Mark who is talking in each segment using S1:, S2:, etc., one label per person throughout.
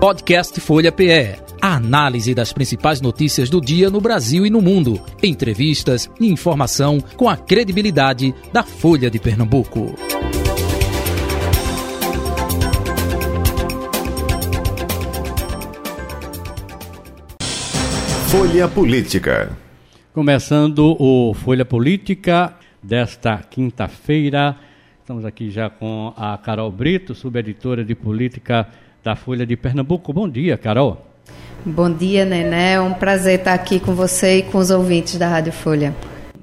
S1: Podcast Folha PE. A análise das principais notícias do dia no Brasil e no mundo. Entrevistas e informação com a credibilidade da Folha de Pernambuco.
S2: Folha Política.
S3: Começando o Folha Política desta quinta-feira. Estamos aqui já com a Carol Brito, subeditora de política da Folha de Pernambuco. Bom dia, Carol.
S4: Bom dia, Nené. É um prazer estar aqui com você e com os ouvintes da Rádio Folha.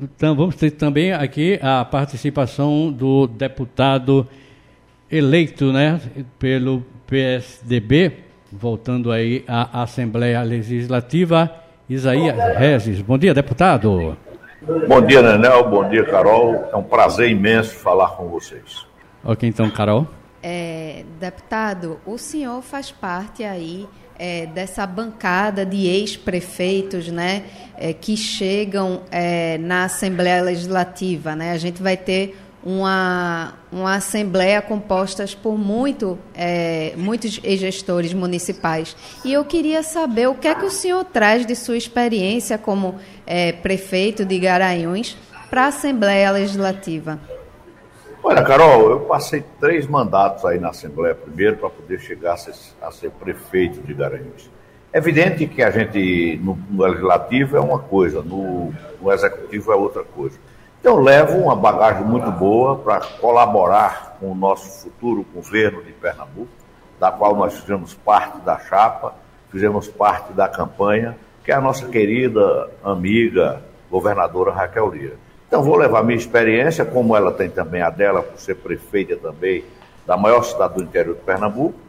S3: Então, vamos ter também aqui a participação do deputado eleito né, pelo PSDB, voltando aí à Assembleia Legislativa, Isaías Rezes. Bom dia, deputado.
S5: Bom dia, Nenel. Bom dia, Carol. É um prazer imenso falar com vocês.
S3: Ok, então, Carol.
S4: É, deputado, o senhor faz parte aí é, dessa bancada de ex-prefeitos, né, é, que chegam é, na Assembleia Legislativa, né? A gente vai ter uma, uma assembleia composta por muito, é, muitos gestores municipais. E eu queria saber o que é que o senhor traz de sua experiência como é, prefeito de Garanhuns para a Assembleia Legislativa.
S5: Olha, Carol, eu passei três mandatos aí na Assembleia primeiro para poder chegar a ser, a ser, prefeito de Garanhuns. É evidente que a gente, no, no legislativo é uma coisa, no, no, executivo é outra coisa. Então, levo uma bagagem muito boa para colaborar com o nosso futuro governo de Pernambuco, da qual nós fizemos parte da chapa, fizemos parte da campanha, que é a nossa querida amiga governadora Raquel Lira. Então, vou levar minha experiência, como ela tem também a dela, por ser prefeita também da maior cidade do interior de Pernambuco.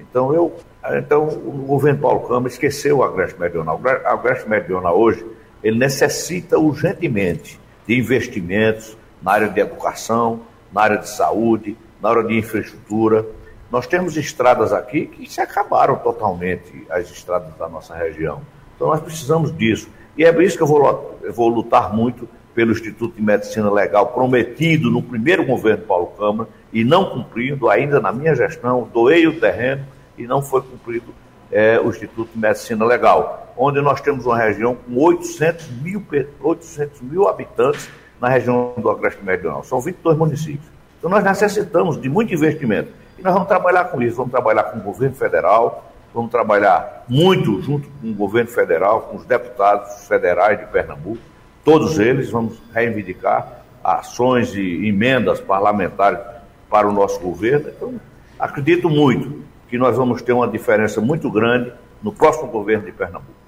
S5: Então, eu, então o governo Paulo Câmara esqueceu o Agreste Meridional. O Agreste Meridional hoje, ele necessita urgentemente de investimentos na área de educação, na área de saúde, na área de infraestrutura. Nós temos estradas aqui que se acabaram totalmente, as estradas da nossa região. Então, nós precisamos disso. E é por isso que eu vou, eu vou lutar muito pelo Instituto de Medicina Legal prometido no primeiro governo Paulo Câmara e não cumprido, ainda na minha gestão, doei o terreno e não foi cumprido é, o Instituto de Medicina Legal, onde nós temos uma região com 800 mil, 800 mil habitantes na região do Agreste Meridional. São 22 municípios. Então nós necessitamos de muito investimento. E nós vamos trabalhar com isso, vamos trabalhar com o governo federal, vamos trabalhar muito junto com o governo federal, com os deputados federais de Pernambuco, todos eles, vamos reivindicar ações e emendas parlamentares para o nosso governo. Então, acredito muito que nós vamos ter uma diferença muito grande no próximo governo de Pernambuco.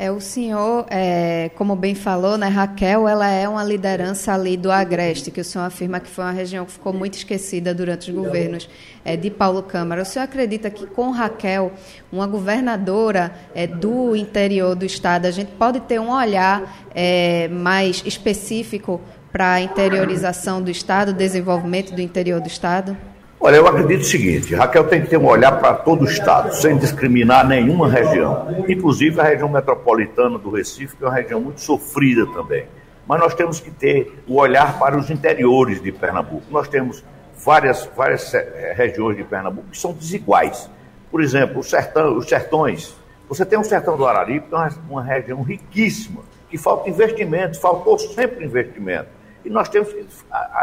S4: É, o senhor, é, como bem falou, né, Raquel, ela é uma liderança ali do Agreste, que o senhor afirma que foi uma região que ficou muito esquecida durante os governos é, de Paulo Câmara. O senhor acredita que com Raquel, uma governadora é, do interior do Estado, a gente pode ter um olhar é, mais específico para a interiorização do Estado, desenvolvimento do interior do Estado?
S5: Olha, eu acredito o seguinte: Raquel tem que ter um olhar para todo o Estado, sem discriminar nenhuma região, inclusive a região metropolitana do Recife, que é uma região muito sofrida também. Mas nós temos que ter o olhar para os interiores de Pernambuco. Nós temos várias, várias eh, regiões de Pernambuco que são desiguais. Por exemplo, sertão, os sertões. Você tem um sertão do Araripe, que é uma, região riquíssima, que falta investimento, faltou sempre investimento. E nós temos que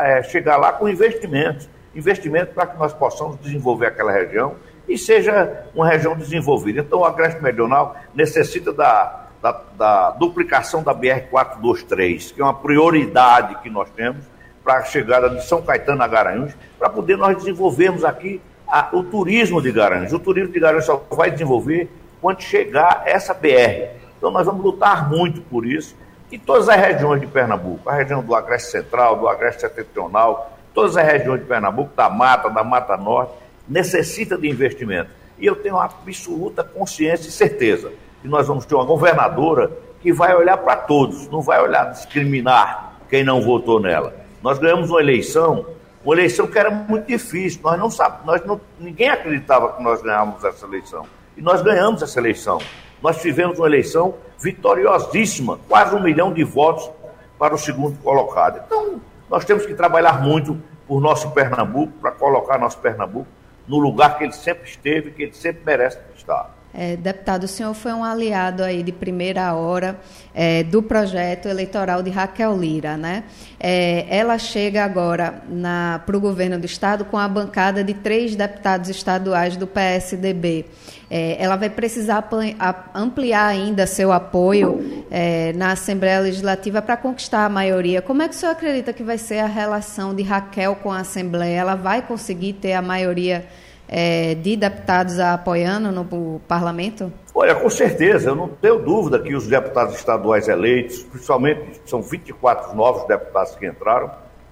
S5: é, chegar lá com investimentos investimento para que nós possamos desenvolver aquela região e seja uma região desenvolvida. Então, o Agreste Meridional necessita da, da, da duplicação da BR-423, que é uma prioridade que nós temos para a chegada de São Caetano a Garanhuns, para poder nós desenvolvermos aqui a, o turismo de Garanhuns. O turismo de Garanhuns só vai desenvolver quando chegar essa BR. Então, nós vamos lutar muito por isso. E todas as regiões de Pernambuco, a região do Agreste Central, do Agreste Setentrional, todas as regiões de Pernambuco, da Mata, da Mata Norte, necessita de investimento. E eu tenho absoluta consciência e certeza que nós vamos ter uma governadora que vai olhar para todos, não vai olhar discriminar quem não votou nela. Nós ganhamos uma eleição, uma eleição que era muito difícil, nós não sabemos, nós não, ninguém acreditava que nós ganhávamos essa eleição. E nós ganhamos essa eleição. Nós tivemos uma eleição vitoriosíssima, quase um milhão de votos para o segundo colocado. Então, nós temos que trabalhar muito por nosso Pernambuco, para colocar nosso Pernambuco no lugar que ele sempre esteve, que ele sempre merece estar.
S4: É, deputado, o senhor foi um aliado aí de primeira hora é, do projeto eleitoral de Raquel Lira, né? É, ela chega agora para o governo do estado com a bancada de três deputados estaduais do PSDB. É, ela vai precisar ampliar ainda seu apoio é, na Assembleia Legislativa para conquistar a maioria. Como é que o senhor acredita que vai ser a relação de Raquel com a Assembleia? Ela vai conseguir ter a maioria? É, de deputados apoiando no parlamento?
S5: Olha, com certeza, eu não tenho dúvida que os deputados estaduais eleitos, principalmente são 24 novos deputados que entraram,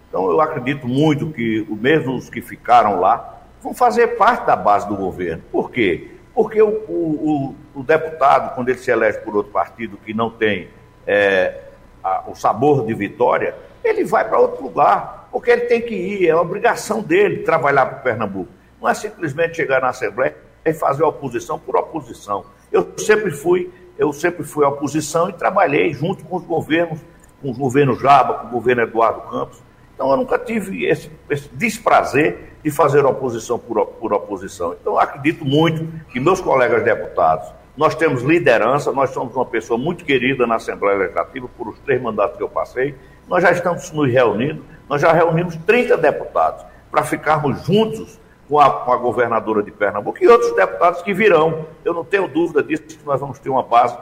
S5: então eu acredito muito que mesmo os que ficaram lá vão fazer parte da base do governo. Por quê? Porque o, o, o deputado, quando ele se elege por outro partido que não tem é, a, o sabor de vitória, ele vai para outro lugar, porque ele tem que ir, é obrigação dele trabalhar para Pernambuco. Não é simplesmente chegar na Assembleia e fazer oposição por oposição. Eu sempre fui, eu sempre fui oposição e trabalhei junto com os governos, com os governos Jaba, com o governo Eduardo Campos. Então eu nunca tive esse, esse desprazer de fazer oposição por, por oposição. Então acredito muito que meus colegas deputados, nós temos liderança, nós somos uma pessoa muito querida na Assembleia Legislativa por os três mandatos que eu passei. Nós já estamos nos reunindo, nós já reunimos 30 deputados para ficarmos juntos com a, com a, governadora de Pernambuco e outros deputados que virão. Eu não tenho dúvida disso, que nós vamos ter uma base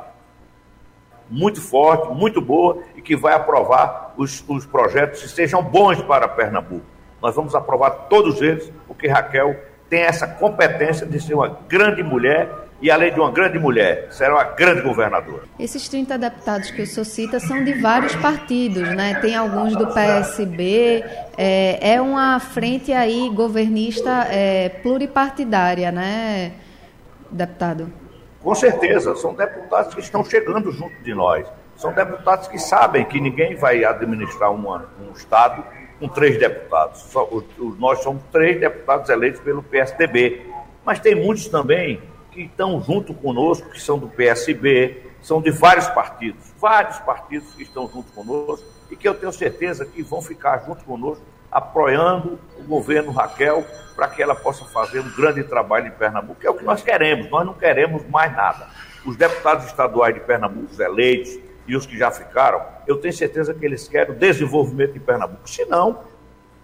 S5: muito forte, muito boa e que vai aprovar os, os projetos que sejam bons para Pernambuco. Nós vamos aprovar todos eles, porque Raquel tem essa competência de ser uma grande mulher e, além de uma grande mulher, será uma grande governadora.
S4: Esses 30 deputados que o senhor cita são de vários partidos, né? Tem alguns do PSB, é, é uma frente aí governista é, pluripartidária, né, deputado?
S5: Com certeza, são deputados que estão chegando junto de nós. São deputados que sabem que ninguém vai administrar uma, um Estado com três deputados. Só, o, o, nós somos três deputados eleitos pelo PSDB. Mas tem muitos também que estão junto conosco, que são do PSB, são de vários partidos, vários partidos que estão junto conosco e que eu tenho certeza que vão ficar junto conosco, apoiando o governo Raquel para que ela possa fazer um grande trabalho em Pernambuco, que é o que nós queremos, nós não queremos mais nada. Os deputados estaduais de Pernambuco, os eleitos e os que já ficaram, eu tenho certeza que eles querem o desenvolvimento de Pernambuco. Se não,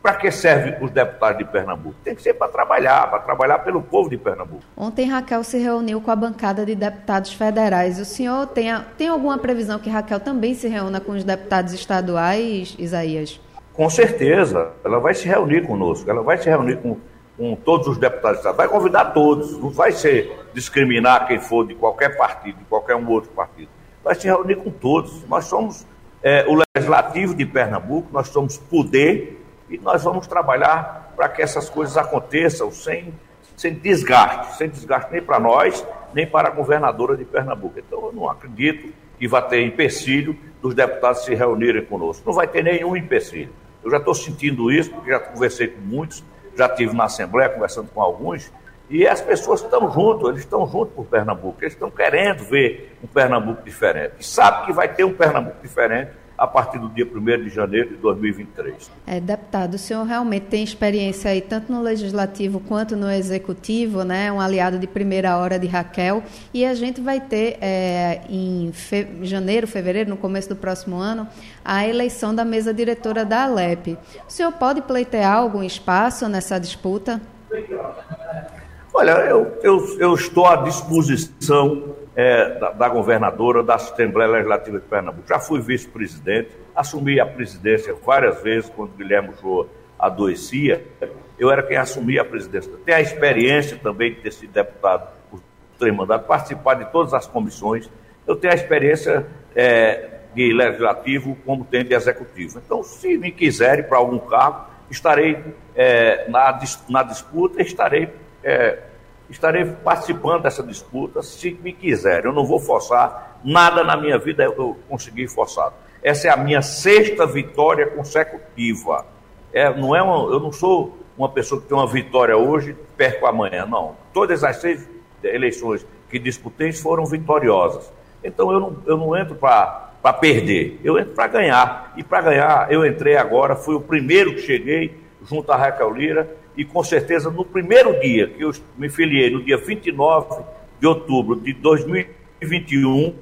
S5: para que servem os deputados de Pernambuco? Tem que ser para trabalhar, para trabalhar pelo povo de Pernambuco.
S4: Ontem Raquel se reuniu com a bancada de deputados federais. O senhor tem, tem alguma previsão que Raquel também se reúna com os deputados estaduais, Isaías?
S5: Com certeza, ela vai se reunir conosco, ela vai se reunir com, com todos os deputados estaduais, vai convidar todos, não vai ser discriminar quem for de qualquer partido, de qualquer um outro partido. Vai se reunir com todos. Nós somos é, o Legislativo de Pernambuco, nós somos poder e nós vamos trabalhar para que essas coisas aconteçam sem, sem desgaste, sem desgaste nem para nós, nem para a governadora de Pernambuco. Então, eu não acredito que vai ter empecilho dos deputados se reunirem conosco. Não vai ter nenhum empecilho. Eu já estou sentindo isso, porque já conversei com muitos, já estive na Assembleia conversando com alguns, e as pessoas estão juntos, eles estão juntos por Pernambuco, eles estão querendo ver um Pernambuco diferente. E sabe que vai ter um Pernambuco diferente a partir do dia 1 de janeiro de 2023.
S4: É, deputado, o senhor realmente tem experiência aí tanto no legislativo quanto no executivo, né? Um aliado de primeira hora de Raquel. E a gente vai ter é, em fe janeiro, fevereiro, no começo do próximo ano, a eleição da mesa diretora da Alep. O senhor pode pleitear algum espaço nessa disputa?
S5: Olha, eu, eu, eu estou à disposição é, da, da, governadora da Assembleia Legislativa de Pernambuco. Já fui vice-presidente, assumi a presidência várias vezes quando Guilherme Shoa adoecia. Eu era quem assumia a presidência. Tenho a experiência também de ter sido deputado por três mandatos, participar de todas as comissões. Eu tenho a experiência é, de legislativo como tem de executivo. Então, se me quiserem para algum cargo, estarei é, na, na disputa, estarei é, estarei participando dessa disputa se me quiser. Eu não vou forçar nada na minha vida, eu consegui forçar. Essa é a minha sexta vitória consecutiva. É, não é uma, eu não sou uma pessoa que tem uma vitória hoje perco amanhã, não. Todas as seis eleições que disputei foram vitoriosas. Então eu não, eu não entro para perder, eu entro para ganhar. E para ganhar, eu entrei agora, fui o primeiro que cheguei junto à Raquel Lira e com certeza no primeiro dia que eu me filiei, no dia 29 de outubro de 2021,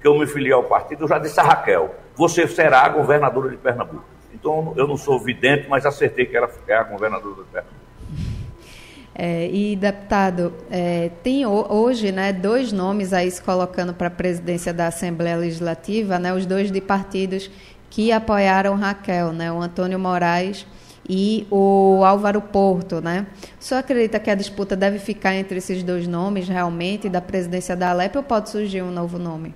S5: que eu me filiei ao partido, eu já disse a Raquel, você será a governadora de Pernambuco. Então eu não sou vidente, mas acertei que ela é a governadora de Pernambuco.
S4: É, e, deputado, é, tem hoje né, dois nomes aí se colocando para a presidência da Assembleia Legislativa, né, os dois de partidos que apoiaram Raquel, né, o Antônio Moraes e o Álvaro Porto. Né? O senhor acredita que a disputa deve ficar entre esses dois nomes realmente, da presidência da Alep, ou pode surgir um novo nome?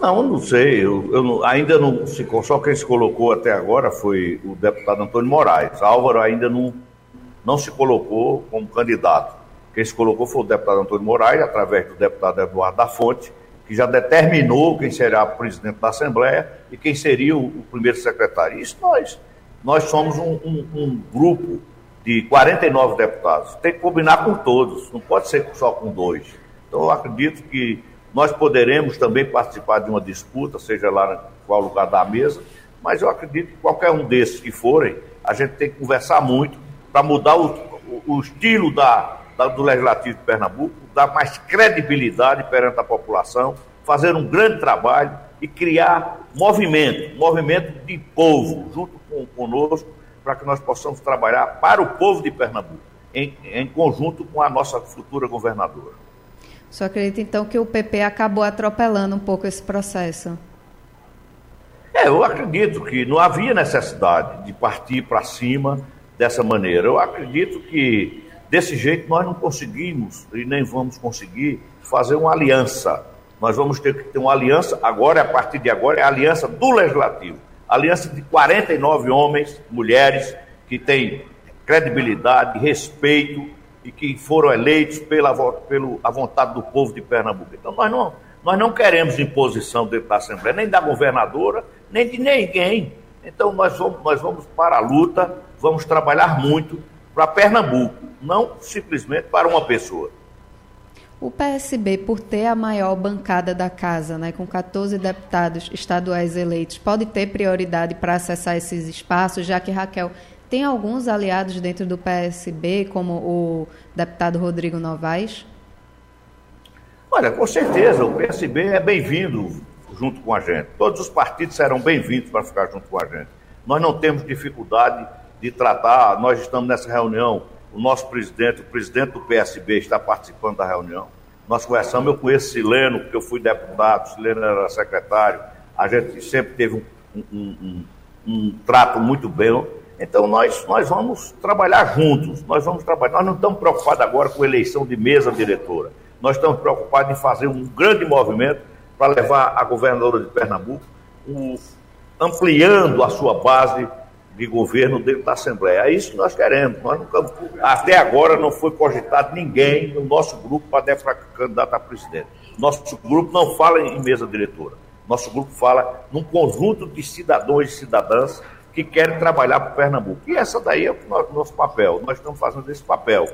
S5: Não, não sei. Eu, eu não, ainda não se. Só quem se colocou até agora foi o deputado Antônio Moraes. Álvaro ainda não não se colocou como candidato. Quem se colocou foi o deputado Antônio Moraes, através do deputado Eduardo da Fonte, que já determinou quem será o presidente da Assembleia e quem seria o, o primeiro secretário. Isso nós. Nós somos um, um, um, grupo de 49 deputados. Tem que combinar com todos, não pode ser só com dois. Então, eu acredito que nós poderemos também participar de uma disputa, seja lá em qual lugar da mesa, mas eu acredito que qualquer um desses que forem, a gente tem que conversar muito para mudar o, o, o, estilo da, da, do Legislativo de Pernambuco, dar mais credibilidade perante a população, fazer um grande trabalho e criar movimento, movimento de povo, junto com, conosco, para que nós possamos trabalhar para o povo de Pernambuco, em, em conjunto com a nossa futura governadora.
S4: O senhor acredita, então, que o PP acabou atropelando um pouco esse processo?
S5: É, eu acredito que não havia necessidade de partir para cima dessa maneira. Eu acredito que desse jeito nós não conseguimos e nem vamos conseguir fazer uma aliança. Nós vamos ter que ter uma aliança, agora, a partir de agora, é a aliança do Legislativo. Aliança de 49 homens, mulheres, que têm credibilidade, respeito e que foram eleitos pela, pela a vontade do povo de Pernambuco. Então, nós não, nós não queremos imposição dentro da Assembleia, nem da governadora, nem de ninguém. Então, nós vamos, nós vamos para a luta vamos trabalhar muito para Pernambuco, não simplesmente para uma pessoa.
S4: O PSB, por ter a maior bancada da casa, né, com 14 deputados estaduais eleitos, pode ter prioridade para acessar esses espaços, já que Raquel tem alguns aliados dentro do PSB, como o deputado Rodrigo Novaes?
S5: Olha, com certeza, o PSB é bem-vindo junto com a gente. Todos os partidos serão bem-vindos para ficar junto com a gente. Nós não temos dificuldade de tratar. Nós estamos nessa reunião, o nosso presidente, o presidente do PSB está participando da reunião. Nós conversamos, eu conheço Sileno, porque eu fui deputado, Sileno era secretário, a gente sempre teve um, um, um, um trato muito bem. Então nós, nós vamos trabalhar juntos, nós vamos trabalhar. Nós não estamos preocupados agora com eleição de mesa diretora. Nós estamos preocupados em fazer um grande movimento para levar a governadora de Pernambuco, ampliando a sua base de governo dentro da Assembleia. É isso que nós queremos. Nós nunca, até agora não foi cogitado ninguém no nosso grupo para ser candidato a presidente. Nosso grupo não fala em mesa diretora. Nosso grupo fala num conjunto de cidadãos e cidadãs que querem trabalhar para Pernambuco. E essa daí é o nosso papel. Nós estamos fazendo esse papel.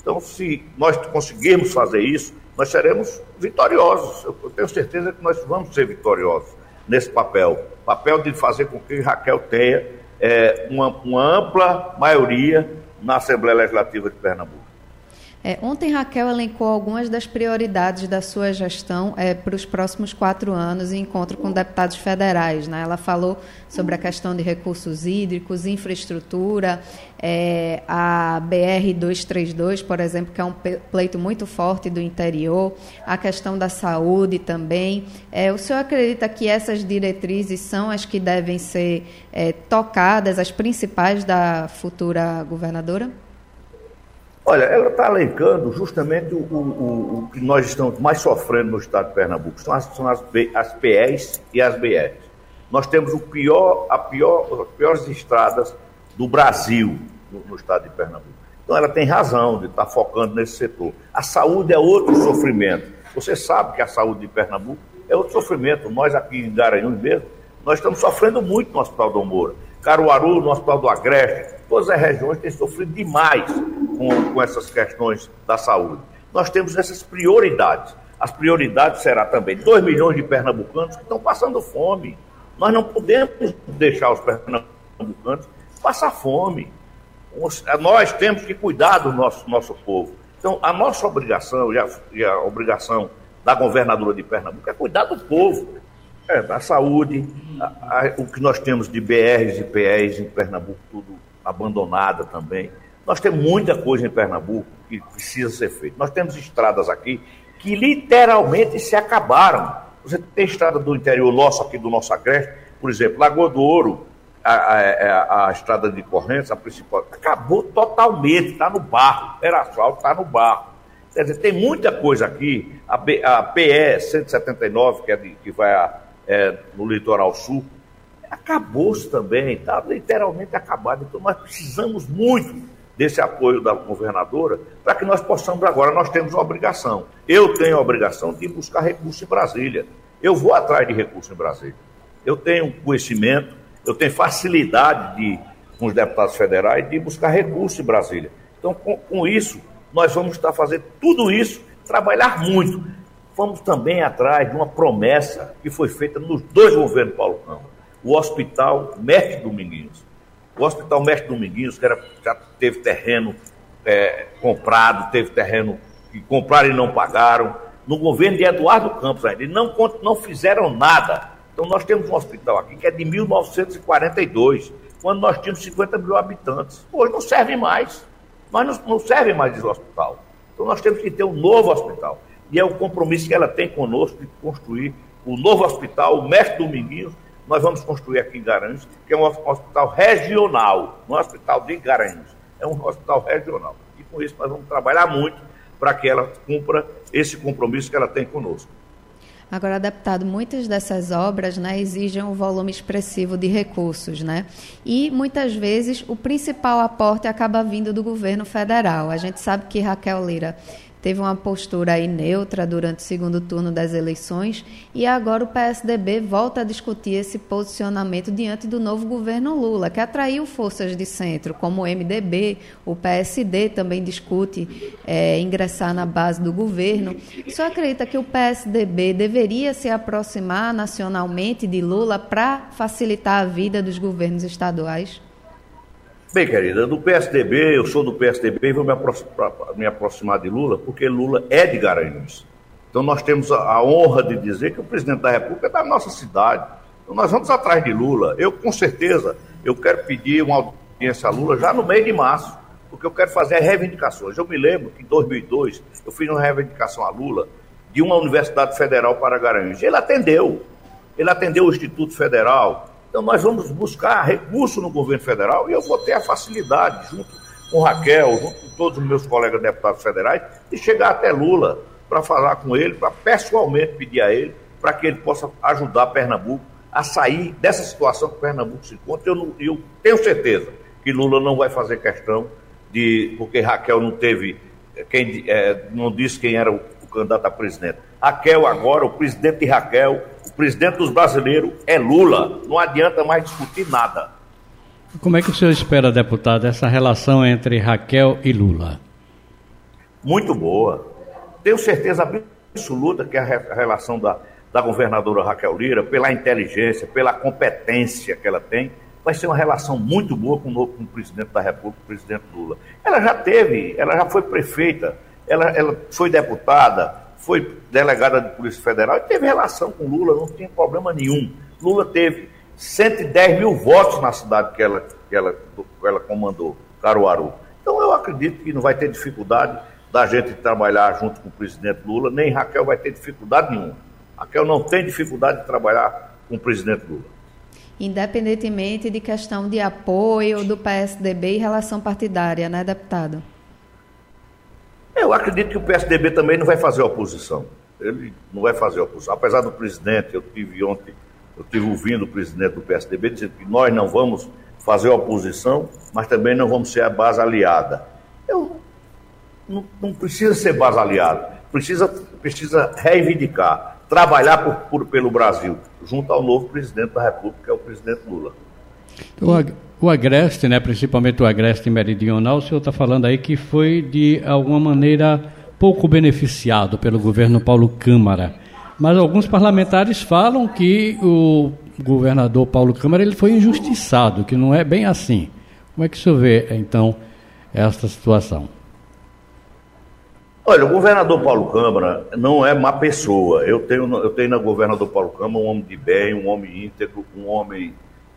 S5: Então, se nós conseguirmos fazer isso, nós seremos vitoriosos. Eu tenho certeza que nós vamos ser vitoriosos nesse papel. Papel de fazer com que Raquel tenha é, uma, uma ampla maioria na Assembleia Legislativa de Pernambuco.
S4: É, ontem Raquel elencou algumas das prioridades da sua gestão é, para os próximos quatro anos em encontro com deputados federais. Né? Ela falou sobre a questão de recursos hídricos, infraestrutura, é, a BR-232, por exemplo, que é um pleito muito forte do interior, a questão da saúde também. É, o senhor acredita que essas diretrizes são as que devem ser é, tocadas, as principais da futura governadora?
S5: Olha, ela está alencando justamente o, o, o, que nós estamos mais sofrendo no estado de Pernambuco. São as, são as, as PEs e as BRs. Nós temos o pior, a pior, as piores estradas do Brasil no, no estado de Pernambuco. Então ela tem razão de estar tá focando nesse setor. A saúde é outro sofrimento. Você sabe que a saúde de Pernambuco é outro sofrimento. Nós aqui em Garanhuns mesmo, nós estamos sofrendo muito no Hospital do Moura. Caruaru, no Hospital do Agreste, todas as regiões têm sofrido demais com, com essas questões da saúde. Nós temos essas prioridades. As prioridades será também 2 milhões de pernambucanos que estão passando fome. Nós não podemos deixar os pernambucanos passar fome. Nós temos que cuidar do nosso, nosso povo. Então, a nossa obrigação, e a, e a obrigação da governadora de Pernambuco é cuidar do povo, é, da saúde, a, a, o que nós temos de BRs e PEs em Pernambuco, tudo abandonada também. Nós temos muita coisa em Pernambuco que precisa ser feita. Nós temos estradas aqui que literalmente se acabaram. Você tem estrada do interior nosso, aqui do nosso agreste, por exemplo, Lagoa do Ouro, a, a, a, estrada de correntes, a principal, acabou totalmente, está no barro. Era asfalto, está no barro. Quer dizer, tem muita coisa aqui. A, B, a PE 179, que, é de, que vai a, é, no litoral sul, acabou-se também, está literalmente acabado. Então nós precisamos muito desse apoio da governadora para que nós possamos agora, nós temos uma obrigação. Eu tenho a obrigação de buscar recurso em Brasília. Eu vou atrás de recurso em Brasília. Eu tenho conhecimento, eu tenho facilidade de, com os deputados federais de buscar recurso em Brasília. Então, com, com isso, nós vamos estar fazendo tudo isso, trabalhar muito. Vamos também atrás de uma promessa que foi feita nos dois governos Paulo Câmara. O Hospital Mestre Dominguinhos. O Hospital Mestre Dominguinhos, que era, já teve terreno é, comprado, teve terreno que compraram e não pagaram. No governo de Eduardo Campos ainda, não, não fizeram nada. Então nós temos um hospital aqui que é de 1942, quando nós tínhamos 50 mil habitantes. Hoje não serve mais. Nós não, não serve mais esse hospital. Então nós temos que ter um novo hospital. E é o compromisso que ela tem conosco de construir o novo hospital, o Mestre Dominguinhos, nós vamos construir aqui em Garanhuns, que é um hospital regional, não é um hospital de Garanhuns, é um hospital regional. E com isso nós vamos trabalhar muito para que ela cumpra esse compromisso que ela tem conosco.
S4: Agora, deputado, muitas dessas obras né, exigem um volume expressivo de recursos, né? E muitas vezes o principal aporte acaba vindo do governo federal. A gente sabe que Raquel Lira teve uma postura aí neutra durante o segundo turno das eleições e agora o PSDB volta a discutir esse posicionamento diante do novo governo Lula, que atraiu forças de centro, como o MDB, o PSD também discute é, ingressar na base do governo. Senhor acredita que o PSDB deveria se aproximar nacionalmente de Lula para facilitar a vida dos governos estaduais?
S5: Bem, querida, do PSDB, eu sou do PSDB e vou me aproximar, me aproximar de Lula, porque Lula é de Garanhuns. Então nós temos a, a, honra de dizer que o presidente da República é da nossa cidade. Então nós vamos atrás de Lula. Eu, com certeza, eu quero pedir uma audiência a Lula já no mês de março, porque eu quero fazer reivindicações. Eu me lembro que em 2002 eu fiz uma reivindicação a Lula de uma universidade federal para Garanhuns. Ele atendeu. Ele atendeu o Instituto Federal, então nós vamos buscar recurso no governo federal e eu vou ter a facilidade, junto com Raquel, junto com todos os meus colegas deputados federais, de chegar até Lula para falar com ele, para pessoalmente pedir a ele, para que ele possa ajudar Pernambuco a sair dessa situação que Pernambuco se encontra. Eu, eu tenho certeza que Lula não vai fazer questão de, porque Raquel não teve, quem é, não disse quem era o, o candidato a presidente. Raquel agora, o presidente de Raquel, o presidente dos brasileiros é Lula. Não adianta mais discutir nada.
S3: Como é que o senhor espera, deputado, essa relação entre Raquel e Lula?
S5: Muito boa. Tenho certeza absoluta que a relação da, da governadora Raquel Lira, pela inteligência, pela competência que ela tem, vai ser uma relação muito boa com o novo com o presidente da República, o presidente Lula. Ela já teve, ela já foi prefeita, ela, ela foi deputada, foi delegada de Polícia Federal e teve relação com Lula, não tinha problema nenhum. Lula teve 110 mil votos na cidade que ela, que ela, que ela comandou, Caruaru. Então eu acredito que não vai ter dificuldade da gente trabalhar junto com o presidente Lula, nem Raquel vai ter dificuldade nenhuma. Raquel não tem dificuldade de trabalhar com o presidente Lula.
S4: Independentemente de questão de apoio do PSDB em relação partidária, né, deputado?
S5: Eu acredito que o PSDB também não vai fazer oposição. Ele não vai fazer oposição. Apesar do presidente, eu tive ontem, eu tive ouvindo o presidente do PSDB dizer que nós não vamos fazer oposição, mas também não vamos ser a base aliada. Eu não, não precisa ser base aliada, precisa, precisa reivindicar, trabalhar por, por, pelo Brasil, junto ao novo presidente da República, que é o presidente Lula.
S3: O Agreste, né, principalmente o Agreste Meridional, o senhor está falando aí que foi, de alguma maneira, pouco beneficiado pelo governo Paulo Câmara. Mas alguns parlamentares falam que o governador Paulo Câmara ele foi injustiçado, que não é bem assim. Como é que o senhor vê, então, esta situação?
S5: Olha, o governador Paulo Câmara não é má pessoa. Eu tenho, eu tenho na governador Paulo Câmara um homem de bem, um homem íntegro, um homem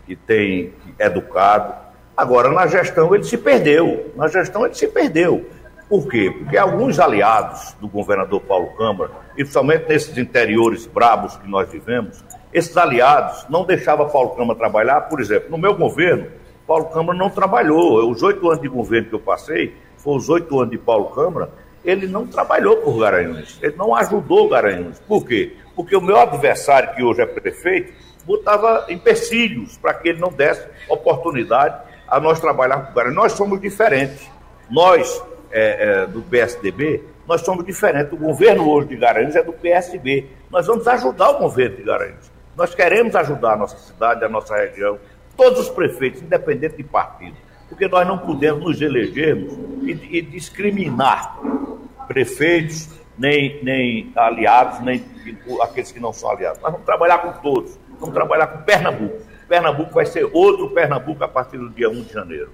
S5: que tem educado. Agora, na gestão ele se perdeu. Na gestão ele se perdeu. Por quê? Porque alguns aliados do governador Paulo Câmara, e principalmente nesses interiores brabos que nós vivemos, esses aliados não deixavam Paulo Câmara trabalhar. Por exemplo, no meu governo, Paulo Câmara não trabalhou. Os oito anos de governo que eu passei, foram os oito anos de Paulo Câmara, ele não trabalhou por Garanhuns, ele não ajudou Garanhuns. Por quê? Porque o meu adversário, que hoje é prefeito, botava empecilhos para que ele não desse oportunidade a nós trabalhar com Garanhuns. Nós somos diferentes. Nós, é, é, do PSDB, nós somos diferentes. O governo hoje de Garanhuns é do PSB. Nós vamos ajudar o governo de Garanhuns. Nós queremos ajudar a nossa cidade, a nossa região, todos os prefeitos, independente de partido porque nós não podemos nos elegermos e, e discriminar prefeitos, nem, nem aliados, nem aqueles que não são aliados. Nós vamos trabalhar com todos, vamos trabalhar com Pernambuco. Pernambuco vai ser outro Pernambuco a partir do dia 1 de janeiro.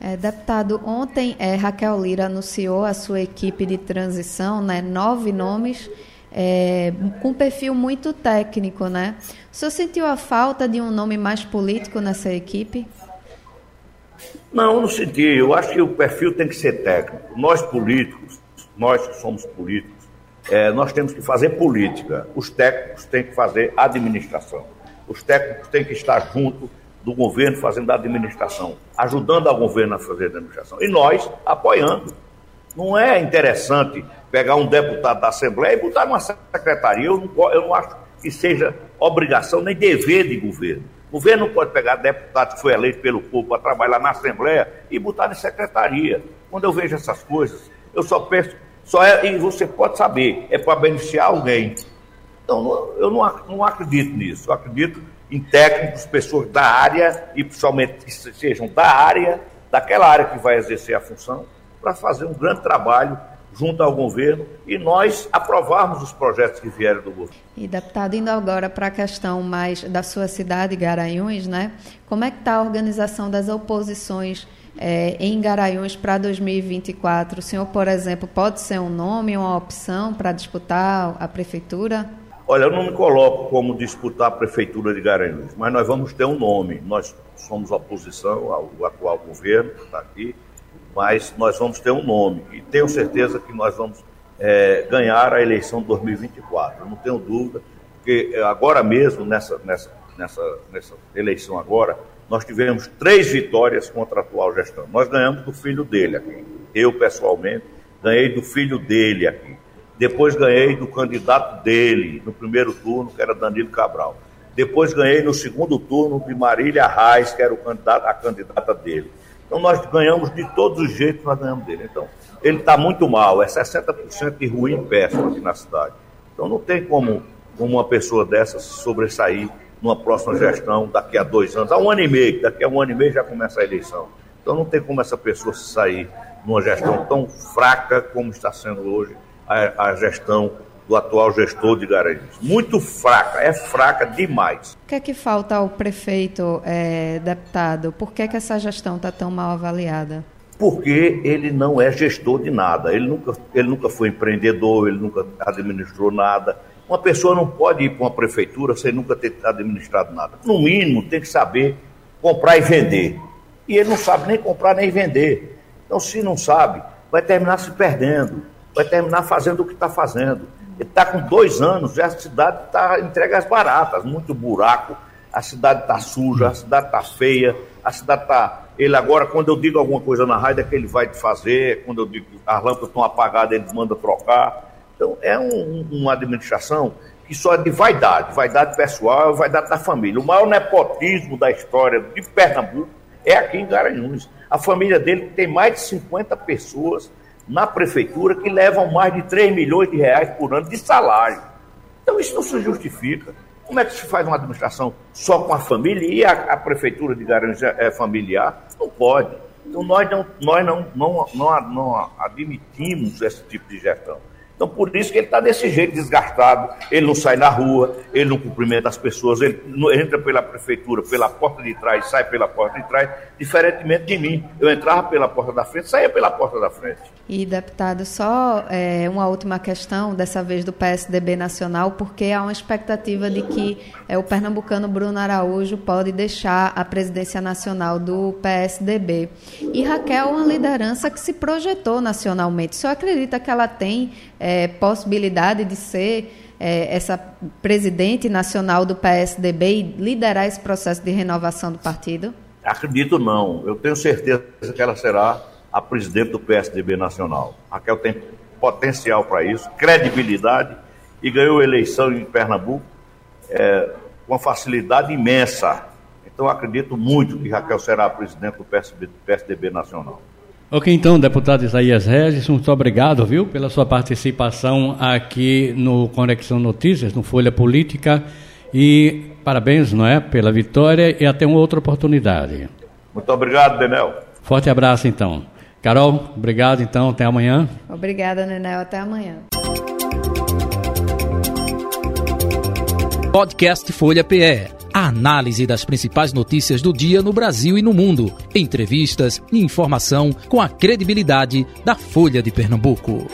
S4: É, deputado, ontem é, Raquel Lira anunciou a sua equipe de transição, né, nove nomes, é, com perfil muito técnico, né? O senhor sentiu a falta de um nome mais político nessa equipe?
S5: Não, não senti. Eu acho que o perfil tem que ser técnico. Nós políticos, nós que somos políticos, é, nós temos que fazer política. Os técnicos têm que fazer administração. Os técnicos têm que estar junto do governo fazendo a administração, ajudando ao governo a fazer a administração. E nós apoiando. Não é interessante pegar um deputado da Assembleia e botar numa secretaria. Eu não, eu não acho que seja obrigação nem dever de governo. O governo não pode pegar deputado que foi eleito pelo povo para trabalhar na Assembleia e botar em secretaria. Quando eu vejo essas coisas, eu só penso, só é, e você pode saber, é para beneficiar alguém. Então, eu não, não acredito nisso. Eu acredito em técnicos, pessoas da área, e principalmente que sejam da área, daquela área que vai exercer a função, para fazer um grande trabalho junto ao governo e nós aprovarmos os projetos que vieram do governo.
S4: E deputado, indo agora para a questão mais da sua cidade, Garanhuns, né? Como é que está a organização das oposições é, em Garanhuns para 2024? O senhor, por exemplo, pode ser um nome, uma opção para disputar a prefeitura?
S5: Olha, eu não me coloco como disputar a prefeitura de Garanhuns, mas nós vamos ter um nome. Nós somos oposição ao atual governo que está aqui mas nós vamos ter um nome e tenho certeza que nós vamos é, ganhar a eleição de 2024. Eu não tenho dúvida, porque agora mesmo, nessa, nessa, nessa, nessa eleição agora, nós tivemos três vitórias contra a atual gestão. Nós ganhamos do filho dele aqui. Eu, pessoalmente, ganhei do filho dele aqui. Depois ganhei do candidato dele no primeiro turno, que era Danilo Cabral. Depois ganhei no segundo turno de Marília Reis, que era o candidato, a candidata dele. Então nós ganhamos de todos os jeitos, nós ganhamos dele. Então, ele está muito mal, é 60% de ruim péssimo aqui na cidade. Então não tem como, como uma pessoa dessa sobressair numa próxima gestão daqui a dois anos, há um ano e meio, daqui a um ano e meio já começa a eleição. Então não tem como essa pessoa sair numa gestão tão fraca como está sendo hoje a, a gestão do atual gestor de Garanhuns. Muito fraca, é fraca demais.
S4: O que é que falta ao prefeito, é, deputado? Por que, que essa gestão está tão mal avaliada?
S5: Porque ele não é gestor de nada. Ele nunca, ele nunca foi empreendedor, ele nunca administrou nada. Uma pessoa não pode ir para uma prefeitura sem nunca ter administrado nada. No mínimo, tem que saber comprar e vender. E ele não sabe nem comprar nem vender. Então, se não sabe, vai terminar se perdendo, vai terminar fazendo o que está fazendo. Ele está com dois anos, já a cidade está entregue às baratas, muito buraco, a cidade está suja, a cidade está feia, a cidade está. Ele agora, quando eu digo alguma coisa na rádio, é que ele vai fazer, quando eu digo as lâmpadas estão apagadas, ele manda trocar. Então, é um, uma administração que só é de vaidade, vaidade pessoal, vaidade da família. O maior nepotismo da história de Pernambuco é aqui em Garanhuns. A família dele tem mais de 50 pessoas na prefeitura que levam mais de 3 milhões de reais por ano de salário. Então isso não se justifica. Como é que se faz uma administração só com a família e a, a prefeitura de Garanhuns é familiar? Não pode. Então nós não, nós não, não, não, não admitimos esse tipo de gestão. Então, por isso que ele está desse jeito, desgastado. Ele não sai na rua, ele não cumprimenta as pessoas, ele entra pela prefeitura, pela porta de trás, sai pela porta de trás, diferentemente de mim. Eu entrava pela porta da frente, saía pela porta da frente.
S4: E, deputado, só é, uma última questão, dessa vez do PSDB Nacional, porque há uma expectativa de que é, o pernambucano Bruno Araújo pode deixar a presidência nacional do PSDB. E Raquel é uma liderança que se projetou nacionalmente. O senhor acredita que ela tem é, possibilidade de ser é, essa presidente nacional do PSDB e liderar esse processo de renovação do partido?
S5: Acredito não. Eu tenho certeza que ela será a presidente do PSDB nacional. Raquel tem potencial para isso, credibilidade e ganhou eleição em Pernambuco é, com uma facilidade imensa. Então acredito muito que Raquel será a presidente do PSDB, PSDB nacional.
S3: Ok, então, deputado Isaías Regis, muito obrigado, viu, pela sua participação aqui no Conexão Notícias, no Folha Política. E parabéns, não é, pela vitória e até uma outra oportunidade.
S5: Muito obrigado, Denel.
S3: Forte abraço, então. Carol, obrigado, então, até amanhã.
S4: Obrigada, Nenel, até amanhã.
S1: Podcast Folha PE a análise das principais notícias do dia no Brasil e no mundo. Entrevistas e informação com a credibilidade da Folha de Pernambuco.